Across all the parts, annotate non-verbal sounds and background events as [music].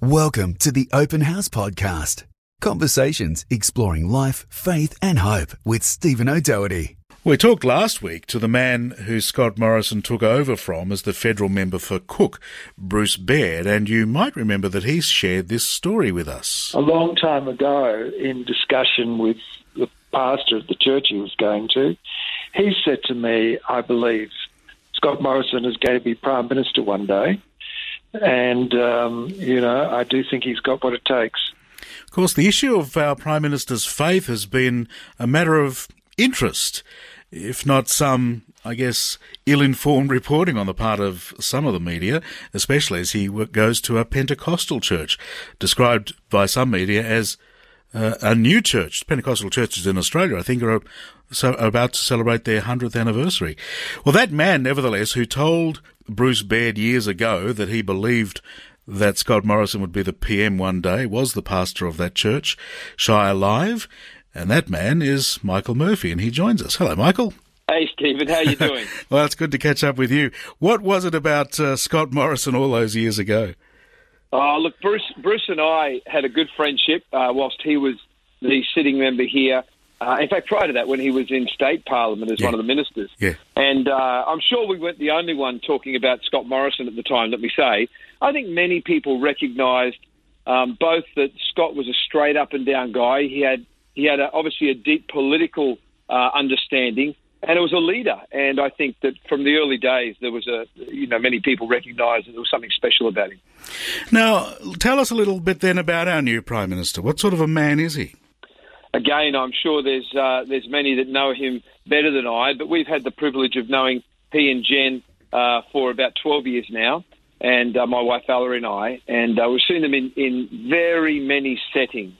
Welcome to the Open House Podcast. Conversations exploring life, faith, and hope with Stephen O'Doherty. We talked last week to the man who Scott Morrison took over from as the federal member for Cook, Bruce Baird, and you might remember that he's shared this story with us. A long time ago, in discussion with the pastor of the church he was going to, he said to me, I believe Scott Morrison is going to be Prime Minister one day. And, um, you know, I do think he's got what it takes. Of course, the issue of our Prime Minister's faith has been a matter of interest, if not some, I guess, ill informed reporting on the part of some of the media, especially as he goes to a Pentecostal church, described by some media as uh, a new church. Pentecostal churches in Australia, I think, are so about to celebrate their 100th anniversary. Well, that man, nevertheless, who told Bruce Baird years ago that he believed that Scott Morrison would be the PM one day, was the pastor of that church, Shire Live, and that man is Michael Murphy, and he joins us. Hello, Michael. Hey, Stephen, how are you [laughs] doing? well, it's good to catch up with you. What was it about uh, Scott Morrison all those years ago? Oh, look, Bruce, Bruce and I had a good friendship uh, whilst he was the sitting member here uh, in fact, prior to that, when he was in state parliament as yeah. one of the ministers. Yeah. And uh, I'm sure we weren't the only one talking about Scott Morrison at the time, let me say. I think many people recognised um, both that Scott was a straight up and down guy. He had, he had a, obviously a deep political uh, understanding, and it was a leader. And I think that from the early days, there was a, you know, many people recognised that there was something special about him. Now, tell us a little bit then about our new Prime Minister. What sort of a man is he? again, I'm sure there's uh, there's many that know him better than I, but we've had the privilege of knowing he and Jen uh, for about 12 years now, and uh, my wife Valerie and I, and uh, we've seen them in, in very many settings,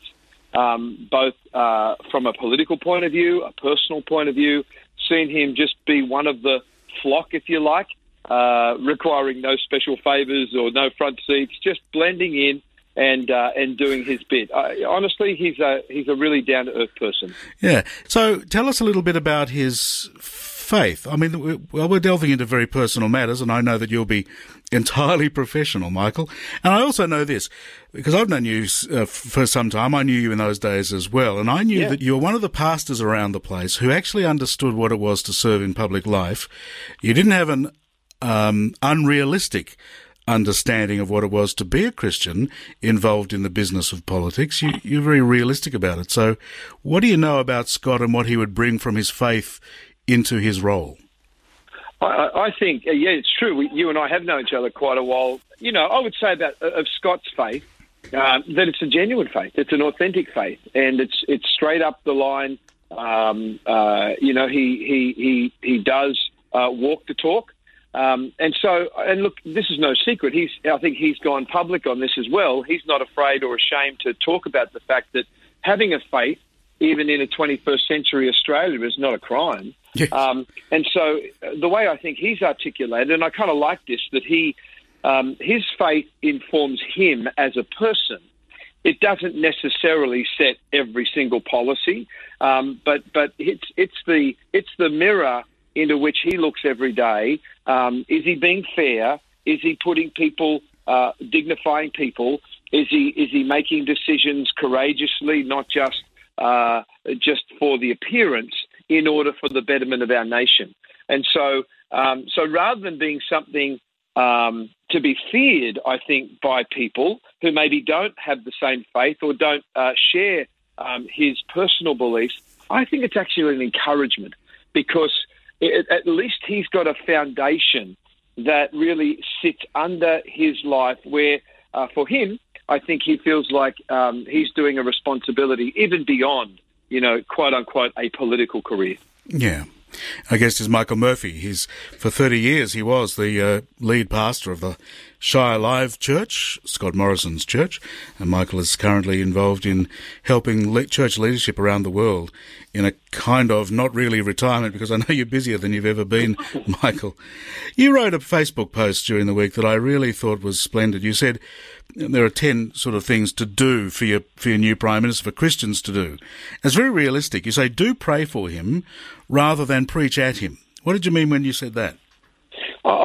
um, both uh, from a political point of view, a personal point of view, seen him just be one of the flock, if you like, uh, requiring no special favours or no front seats, just blending in and uh, and doing his bit. Uh, honestly, he's a he's a really down to earth person. Yeah. So tell us a little bit about his faith. I mean, well, we're delving into very personal matters, and I know that you'll be [laughs] entirely professional, Michael. And I also know this because I've known you uh, for some time. I knew you in those days as well, and I knew yeah. that you were one of the pastors around the place who actually understood what it was to serve in public life. You didn't have an um, unrealistic understanding of what it was to be a Christian involved in the business of politics. You, you're very realistic about it. So, what do you know about Scott and what he would bring from his faith into his role? I, I think, uh, yeah, it's true. We, you and I have known each other quite a while. You know, I would say about uh, of Scott's faith uh, that it's a genuine faith. It's an authentic faith, and it's it's straight up the line. Um, uh, you know, he he he he does uh, walk the talk. Um, and so, and look, this is no secret. He's, I think he's gone public on this as well. He's not afraid or ashamed to talk about the fact that having a faith, even in a 21st century Australia, is not a crime. Um, and so, uh, the way I think he's articulated, and I kind of like this, that he, um, his faith informs him as a person. It doesn't necessarily set every single policy, um, but but it's it's the it's the mirror into which he looks every day. Um, is he being fair? Is he putting people, uh, dignifying people? Is he is he making decisions courageously, not just uh, just for the appearance, in order for the betterment of our nation? And so, um, so rather than being something um, to be feared, I think by people who maybe don't have the same faith or don't uh, share um, his personal beliefs, I think it's actually an encouragement because it, at least he's got a foundation that really sits under his life where, uh, for him, I think he feels like um, he's doing a responsibility even beyond, you know, quote unquote, a political career. Yeah. I guess is Michael Murphy. He's for 30 years he was the uh, lead pastor of the Shire Live Church, Scott Morrison's church, and Michael is currently involved in helping le- church leadership around the world in a kind of not really retirement because I know you're busier than you've ever been, [laughs] Michael. You wrote a Facebook post during the week that I really thought was splendid. You said there are 10 sort of things to do for your, for your new Prime Minister, for Christians to do. It's very realistic. You say, do pray for him rather than preach at him. What did you mean when you said that?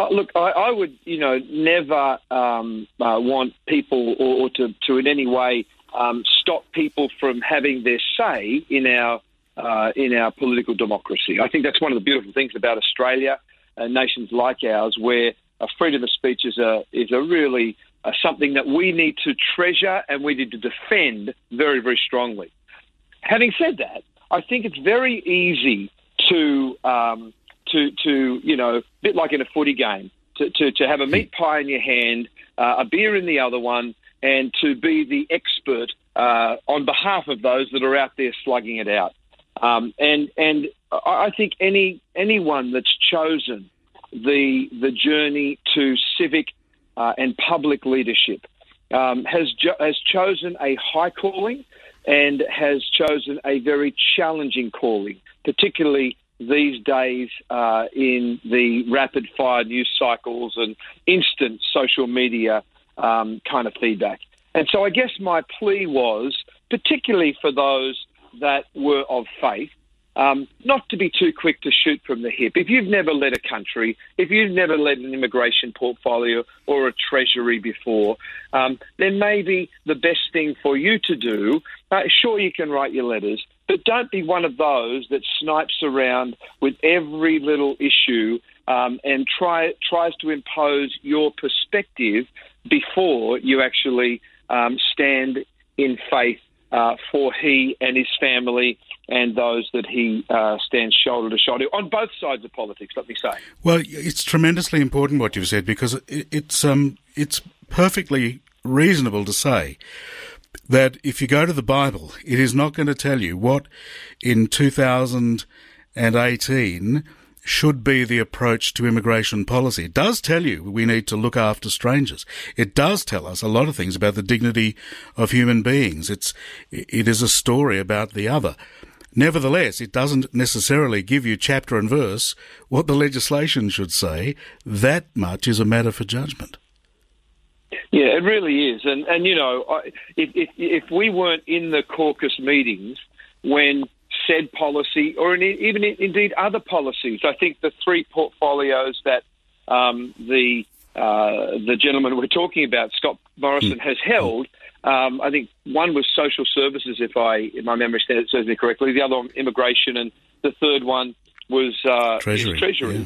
I Uh, look, I, I, would, you know, never um, uh, want people or, or, to, to in any way um, stop people from having their say in our uh, in our political democracy. I think that's one of the beautiful things about Australia, and nations like ours, where freedom of speech is a is a really uh, something that we need to treasure and we need to defend very very strongly. Having said that, I think it's very easy to um, to to you know, a bit like in a footy game, to to, to have a meat pie in your hand, uh, a beer in the other one, and to be the expert uh, on behalf of those that are out there slugging it out. Um, and and I think any anyone that's chosen the the journey to civic uh, and public leadership um, has jo- has chosen a high calling and has chosen a very challenging calling, particularly these days uh, in the rapid fire news cycles and instant social media um, kind of feedback. And so I guess my plea was, particularly for those that were of faith, um, not to be too quick to shoot from the hip. If you've never led a country, if you've never led an immigration portfolio or a treasury before, um, then maybe the best thing for you to do, uh, sure, you can write your letters, but don't be one of those that snipes around with every little issue um, and try, tries to impose your perspective before you actually um, stand in faith uh, for he and his family and those that he uh, stands shoulder to shoulder on both sides of politics. Let me say. Well, it's tremendously important what you've said because it's um, it's perfectly reasonable to say that if you go to the Bible, it is not going to tell you what in 2018 should be the approach to immigration policy. It does tell you we need to look after strangers. It does tell us a lot of things about the dignity of human beings. It's, it is a story about the other. Nevertheless, it doesn't necessarily give you chapter and verse what the legislation should say. That much is a matter for judgment. Yeah, it really is. And, and you know, if, if, if we weren't in the caucus meetings when said policy, or even indeed other policies. I think the three portfolios that um, the uh, the gentleman we're talking about, Scott Morrison, mm. has held. Um, I think one was social services, if I if my memory serves me correctly. The other one, immigration, and the third one was uh, treasury. treasury.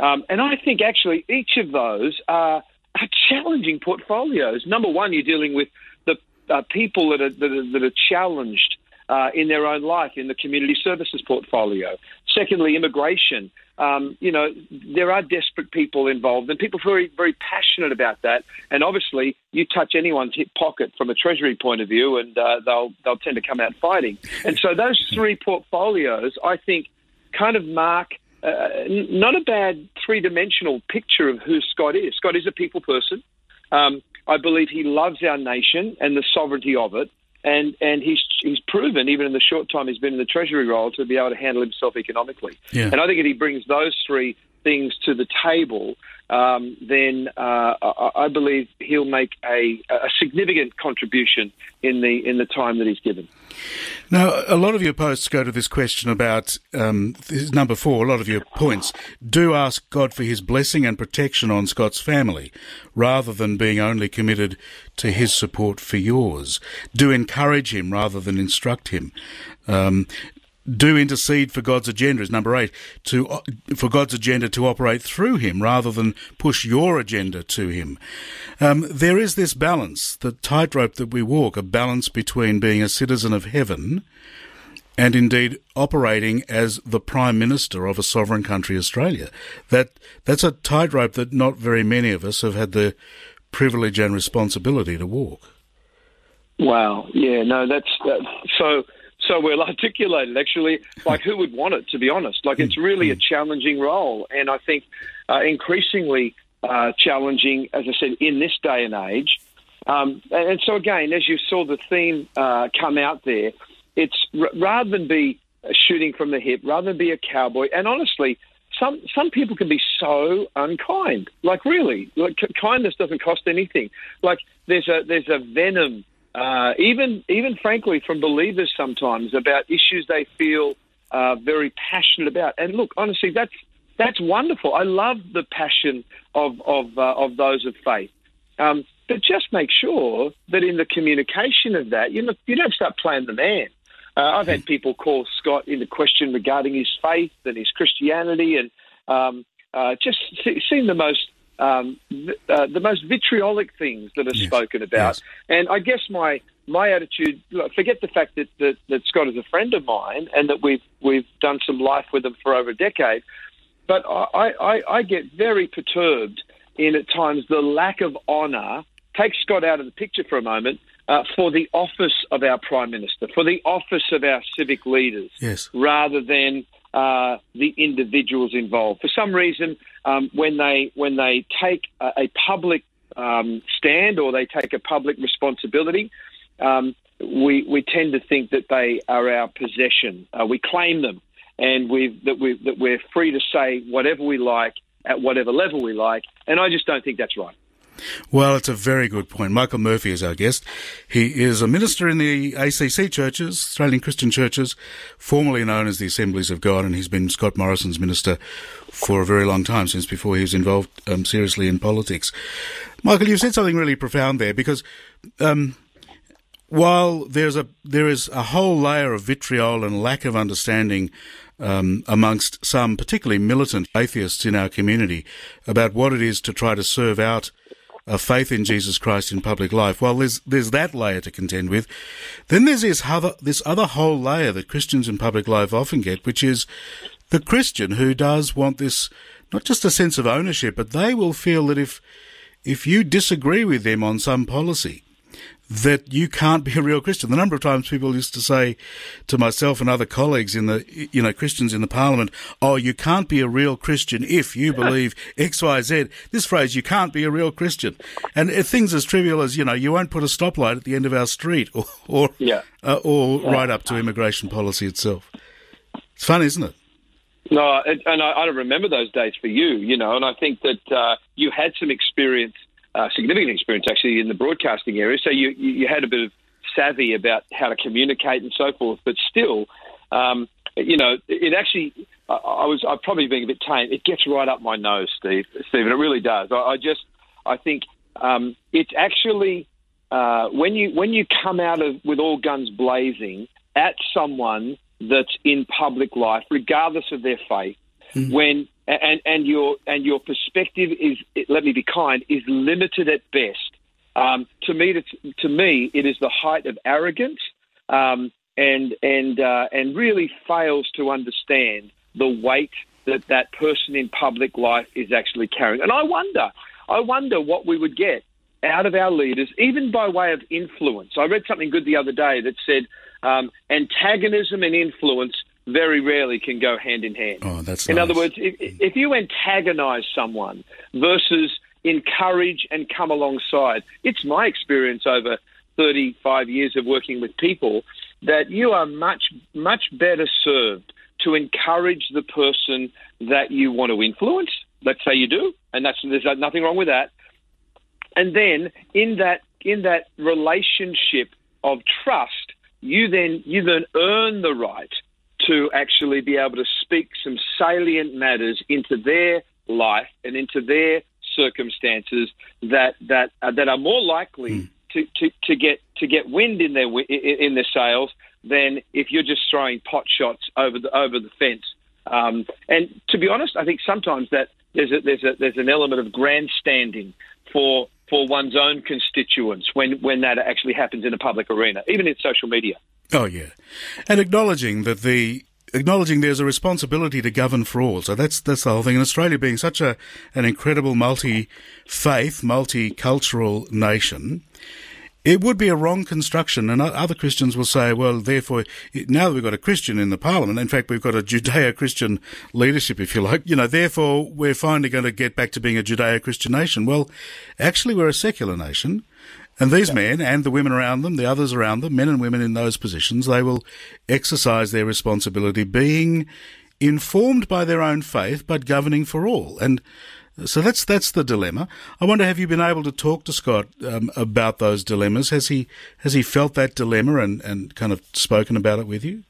Yeah. Um, and I think actually each of those are, are challenging portfolios. Number one, you're dealing with the uh, people that are, that are, that are challenged uh, in their own life in the community services portfolio. Secondly, immigration. Um, you know, there are desperate people involved and people very, very passionate about that. And obviously, you touch anyone's hip pocket from a treasury point of view, and uh, they'll they'll tend to come out fighting. And so those three portfolios, I think, kind of mark. Uh, not a bad three-dimensional picture of who Scott is. Scott is a people person. Um, I believe he loves our nation and the sovereignty of it and and he's he's proven even in the short time he's been in the treasury role to be able to handle himself economically. Yeah. And I think if he brings those three things to the table, um, then uh, I, I, believe he'll make a significant contribution in the in the time that he's given. Now, a lot of your posts go to this question about um, this number four. A lot of your points do ask God for His blessing and protection on Scott's family, rather than being only committed to His support for yours. Do encourage him rather than instruct him. Um, do intercede for God's agenda is number eight. To for God's agenda to operate through him rather than push your agenda to him. Um, there is this balance, the tightrope that we walk, a balance between being a citizen of heaven and indeed operating as the prime minister of a sovereign country, Australia. That that's a tightrope that not very many of us have had the privilege and responsibility to walk. Wow. Yeah. No. That's uh, so so well articulated. Actually, like who would want it? To be honest, like it's really a challenging role, and I think uh, increasingly uh, challenging, as I said, in this day and age. Um, and so again, as you saw the theme uh, come out there, it's r- rather than be shooting from the hip, rather than be a cowboy, and honestly. Some some people can be so unkind. Like really, like kindness doesn't cost anything. Like there's a there's a venom uh, even even frankly from believers sometimes about issues they feel uh, very passionate about. And look, honestly, that's that's wonderful. I love the passion of of uh, of those of faith. Um, but just make sure that in the communication of that, you know, you don't start playing the man. Uh, I've had people call Scott into question regarding his faith and his Christianity, and um, uh, just seen the most um, uh, the most vitriolic things that are yes. spoken about. Yes. And I guess my my attitude, forget the fact that, that, that Scott is a friend of mine and that we've we've done some life with him for over a decade, but I, I, I get very perturbed in at times the lack of honour. Take Scott out of the picture for a moment. Uh, for the office of our prime minister, for the office of our civic leaders, yes. rather than uh, the individuals involved. For some reason, um, when they when they take a, a public um, stand or they take a public responsibility, um, we we tend to think that they are our possession. Uh, we claim them, and we that we that we're free to say whatever we like at whatever level we like. And I just don't think that's right. Well, it's a very good point. Michael Murphy is our guest. He is a minister in the ACC churches, Australian Christian churches, formerly known as the Assemblies of God, and he's been Scott Morrison's minister for a very long time, since before he was involved um, seriously in politics. Michael, you've said something really profound there because um, while there's a there is a whole layer of vitriol and lack of understanding um, amongst some, particularly militant atheists in our community, about what it is to try to serve out a faith in Jesus Christ in public life. Well, there's there's that layer to contend with. Then there's this other this other whole layer that Christians in public life often get, which is the Christian who does want this not just a sense of ownership, but they will feel that if if you disagree with them on some policy, that you can't be a real Christian. The number of times people used to say to myself and other colleagues in the, you know, Christians in the parliament, oh, you can't be a real Christian if you believe X, Y, Z. This phrase, you can't be a real Christian. And things as trivial as, you know, you won't put a stoplight at the end of our street [laughs] or, or, yeah. uh, or yeah. right up to immigration policy itself. It's fun, isn't it? No, and I, I remember those days for you, you know, and I think that uh, you had some experience – uh, significant experience actually in the broadcasting area. So you, you had a bit of savvy about how to communicate and so forth. But still, um, you know, it actually, I, I was, I'm probably being a bit tame. It gets right up my nose, Steve. Stephen, it really does. I, I just, I think um, it's actually uh, when you when you come out of with all guns blazing at someone that's in public life, regardless of their faith, mm. when and and your and your perspective is let me be kind is limited at best. Um, to me, to, to, me, it is the height of arrogance, um, and and uh, and really fails to understand the weight that that person in public life is actually carrying. And I wonder, I wonder what we would get out of our leaders, even by way of influence. I read something good the other day that said um, antagonism and influence very rarely can go hand in hand. Oh, that's in nice. other words, if, if you antagonize someone versus encourage and come alongside, it's my experience over 35 years of working with people that you are much, much better served to encourage the person that you want to influence. Let's say you do, and that's there's nothing wrong with that. And then in that in that relationship of trust, you then you then earn the right to actually be able to speak some salient matters into their life and into their circumstances that that uh, that are more likely mm. to, to, to get to get wind in their in their sails than if you're just throwing pot shots over the over the fence. Um, and to be honest, I think sometimes that there's a, there's a, there's an element of grandstanding for for one's own constituents when when that actually happens in a public arena, even in social media. Oh yeah, and acknowledging that the acknowledging there's a responsibility to govern for all. So that's that's the whole thing. And Australia being such a an incredible multi faith, multicultural nation, it would be a wrong construction. And other Christians will say, well, therefore, now that we've got a Christian in the parliament, in fact, we've got a Judeo-Christian leadership, if you like, you know, therefore we're finally going to get back to being a Judeo-Christian nation. Well, actually, we're a secular nation. And these yeah. men and the women around them, the others around them, men and women in those positions, they will exercise their responsibility being informed by their own faith, but governing for all. And so that's that's the dilemma. I wonder, have you been able to talk to Scott um, about those dilemmas? Has he has he felt that dilemma and, and kind of spoken about it with you?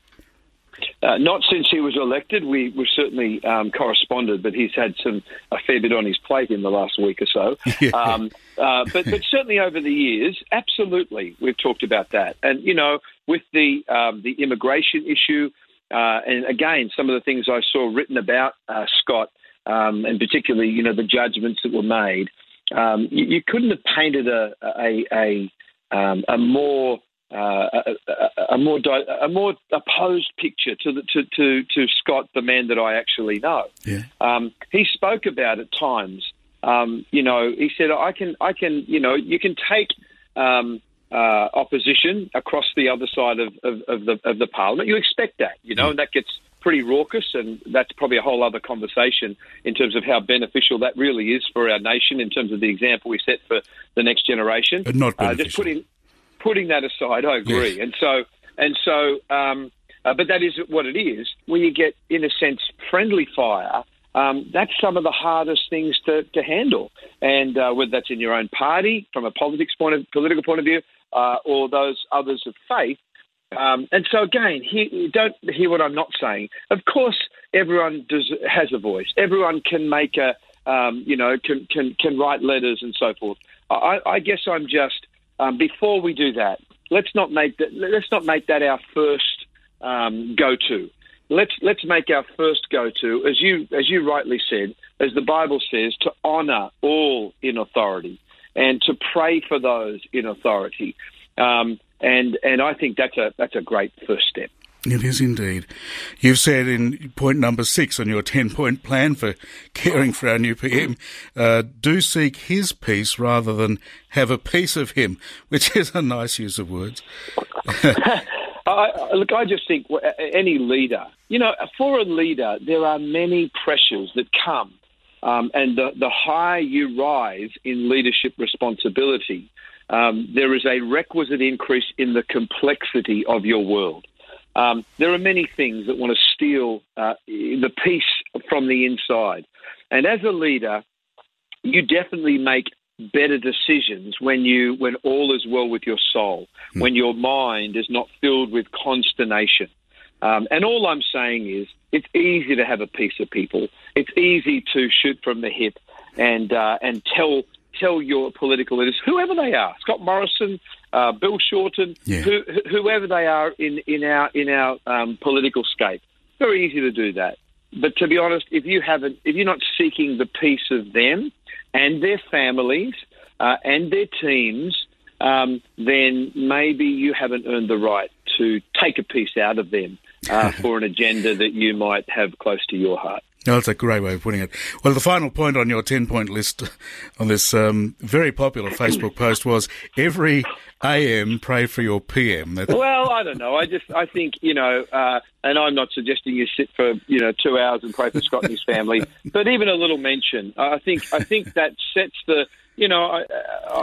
Uh, not since he was elected. We we certainly um, corresponded, but he's had some a fair bit on his plate in the last week or so. [laughs] Yeah. Um, uh, but but certainly over the years, absolutely, we've talked about that. And you know, with the um, the immigration issue, uh, and again, some of the things I saw written about uh, Scott, um, and particularly you know the judgments that were made, um, you, you, couldn't have painted a a, a, um, a more uh, a, a, more di- a more opposed picture to, the, to, to to Scott, the man that I actually know. Yeah. Um, he spoke about at times. Um, you know, he said, "I can, I can, you know, you can take um, uh, opposition across the other side of, of, of, the of the parliament. You expect that, you know, and that gets pretty raucous, and that's probably a whole other conversation in terms of how beneficial that really is for our nation in terms of the example we set for the next generation. But not uh, just putting putting that aside, I agree. Yes. And so, and so, um, uh, but that is what it is. When you get, in a sense, friendly fire, um, that's some of the hardest things to, to handle. And uh, whether that's in your own party, from a politics point of political point of view, uh, or those others of faith. Um, and so again, he, don't hear what I'm not saying. Of course, everyone does, has a voice. Everyone can make a, um, you know, can, can can write letters and so forth. I, I guess I'm just um, before we do that, let's not make that let's not make that our first um, go-to. Let's let's make our first go-to, as you as you rightly said, as the Bible says, to honour all in authority and to pray for those in authority. Um, and and I think that's a that's a great first step. It is indeed. You've said in point number six on your [laughs] 10 point plan for caring for our new PM, uh, do seek his peace rather than have a piece of him, [laughs] which is a nice use of words. [laughs] I, look, I just think any leader, you know, for a leader, there are many pressures that come. Um, and the, the higher you rise in leadership responsibility, um, there is a requisite increase in the complexity of your world. Um, there are many things that want to steal uh, the peace from the inside. And as a leader, you definitely make better decisions when you when all is well with your soul, mm. when your mind is not filled with consternation. Um, and all I'm saying is, it's easy to have a piece of people. It's easy to shoot from the hip and uh, and tell tell your political leaders, whoever they are, Scott Morrison, uh, Bill Shorten, yeah. who, whoever they are in, in our in our um, political scape. Very easy to do that. But to be honest, if you haven't, if you're not seeking the peace of them and their families uh, and their teams, um, then maybe you haven't earned the right to take a piece out of them uh, [laughs] for an agenda that you might have close to your heart. No, that's a great way of putting it. Well, the final point on your 10 point list on this um, very popular Facebook post was every AM pray for your PM. well, I don't know. I just, I think, you know, uh, and I'm not suggesting you sit for, you know, two hours and pray for Scott and his family, [laughs] but even a little mention, I think, I think that sets the, you know, I,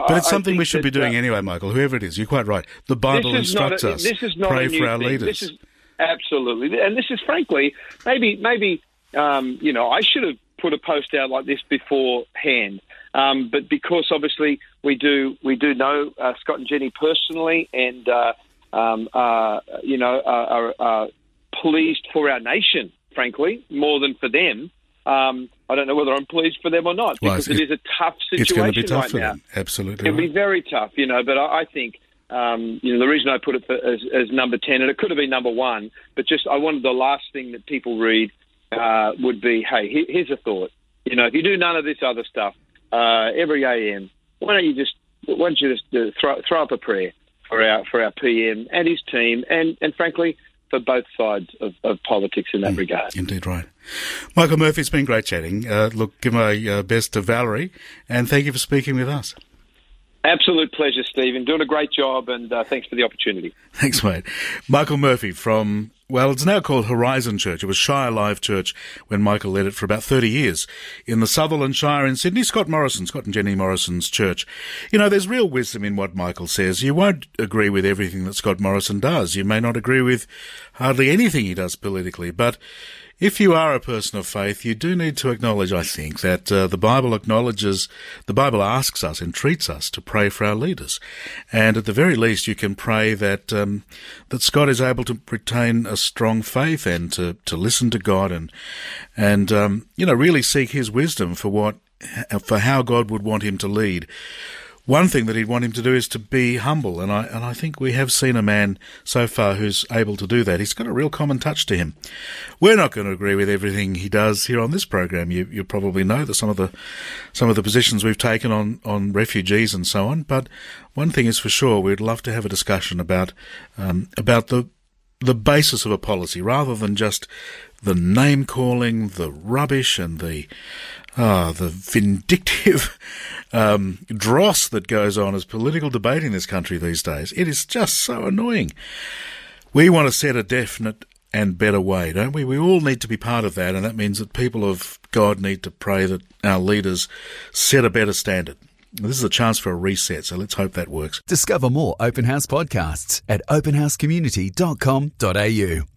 but it's something we should that, be doing uh, anyway, Michael. Whoever it is, you're quite right. The Bible instructs a, us. This is not pray for our thing. leaders. Is, absolutely, and this is frankly maybe maybe um, you know, I should have put a post out like this beforehand. Um, but because obviously we do we do know uh, Scott and Jenny personally, and uh, um, uh, you know are, are, pleased for our nation, frankly, more than for them. Um, I don't know whether I'm pleased for them or not because well, it, it is a tough situation it's going to be tough right for now. Them. Absolutely, it'll right. be very tough, you know. But I, I think um, you know, the reason I put it for, as, as, number 10, and it could have been number one, but just I wanted the last thing that people read uh, would be, hey, here's a thought. You know, if you do none of this other stuff uh, every AM, why don't you just why don't you just uh, throw, throw up a prayer for our for our PM and his team, and and frankly for both sides of, of politics in that mm, regard. Indeed, right. Michael Murphy, it's been great chatting. Uh, look, give my uh, best to Valerie, and thank you for speaking with us. Absolute pleasure, Stephen. Doing a great job, and uh, thanks for the opportunity. [laughs] Thanks, mate. Michael Murphy from well, it's now called Horizon Church. It was Shire Live Church when Michael led it for about 30 years in the Sutherland Shire in Sydney. Scott Morrison, Scott and Jenny Morrison's church. You know, there's real wisdom in what Michael says. You won't agree with everything that Scott Morrison does. You may not agree with hardly anything he does politically, but If you are a person of faith, you do need to acknowledge, I think, that uh, the Bible acknowledges, the Bible asks us, entreats us to pray for our leaders. And at the very least, you can pray that, um, that Scott is able to retain a strong faith and to, to listen to God and, and, um, you know, really seek his wisdom for what, for how God would want him to lead one thing that he'd want him to do is to be humble, and I and I think we have seen a man so far who's able to do that. He's got a real common touch to him. We're not going to agree with everything he does here on this program. You you probably know that some of the some of the positions we've taken on on refugees and so on. But one thing is for sure, we'd love to have a discussion about um, about the the basis of a policy rather than just the name calling, the rubbish, and the ah, the vindictive [laughs] um, dross that goes on as political debate in this country these days. It is just so annoying. We want to set a definite and better way, don't we? We all need to be part of that, and that means that people of God need to pray that our leaders set a better standard. This is a chance for a reset, so let's hope that works. Discover more Open House podcasts at openhousecommunity.com.au.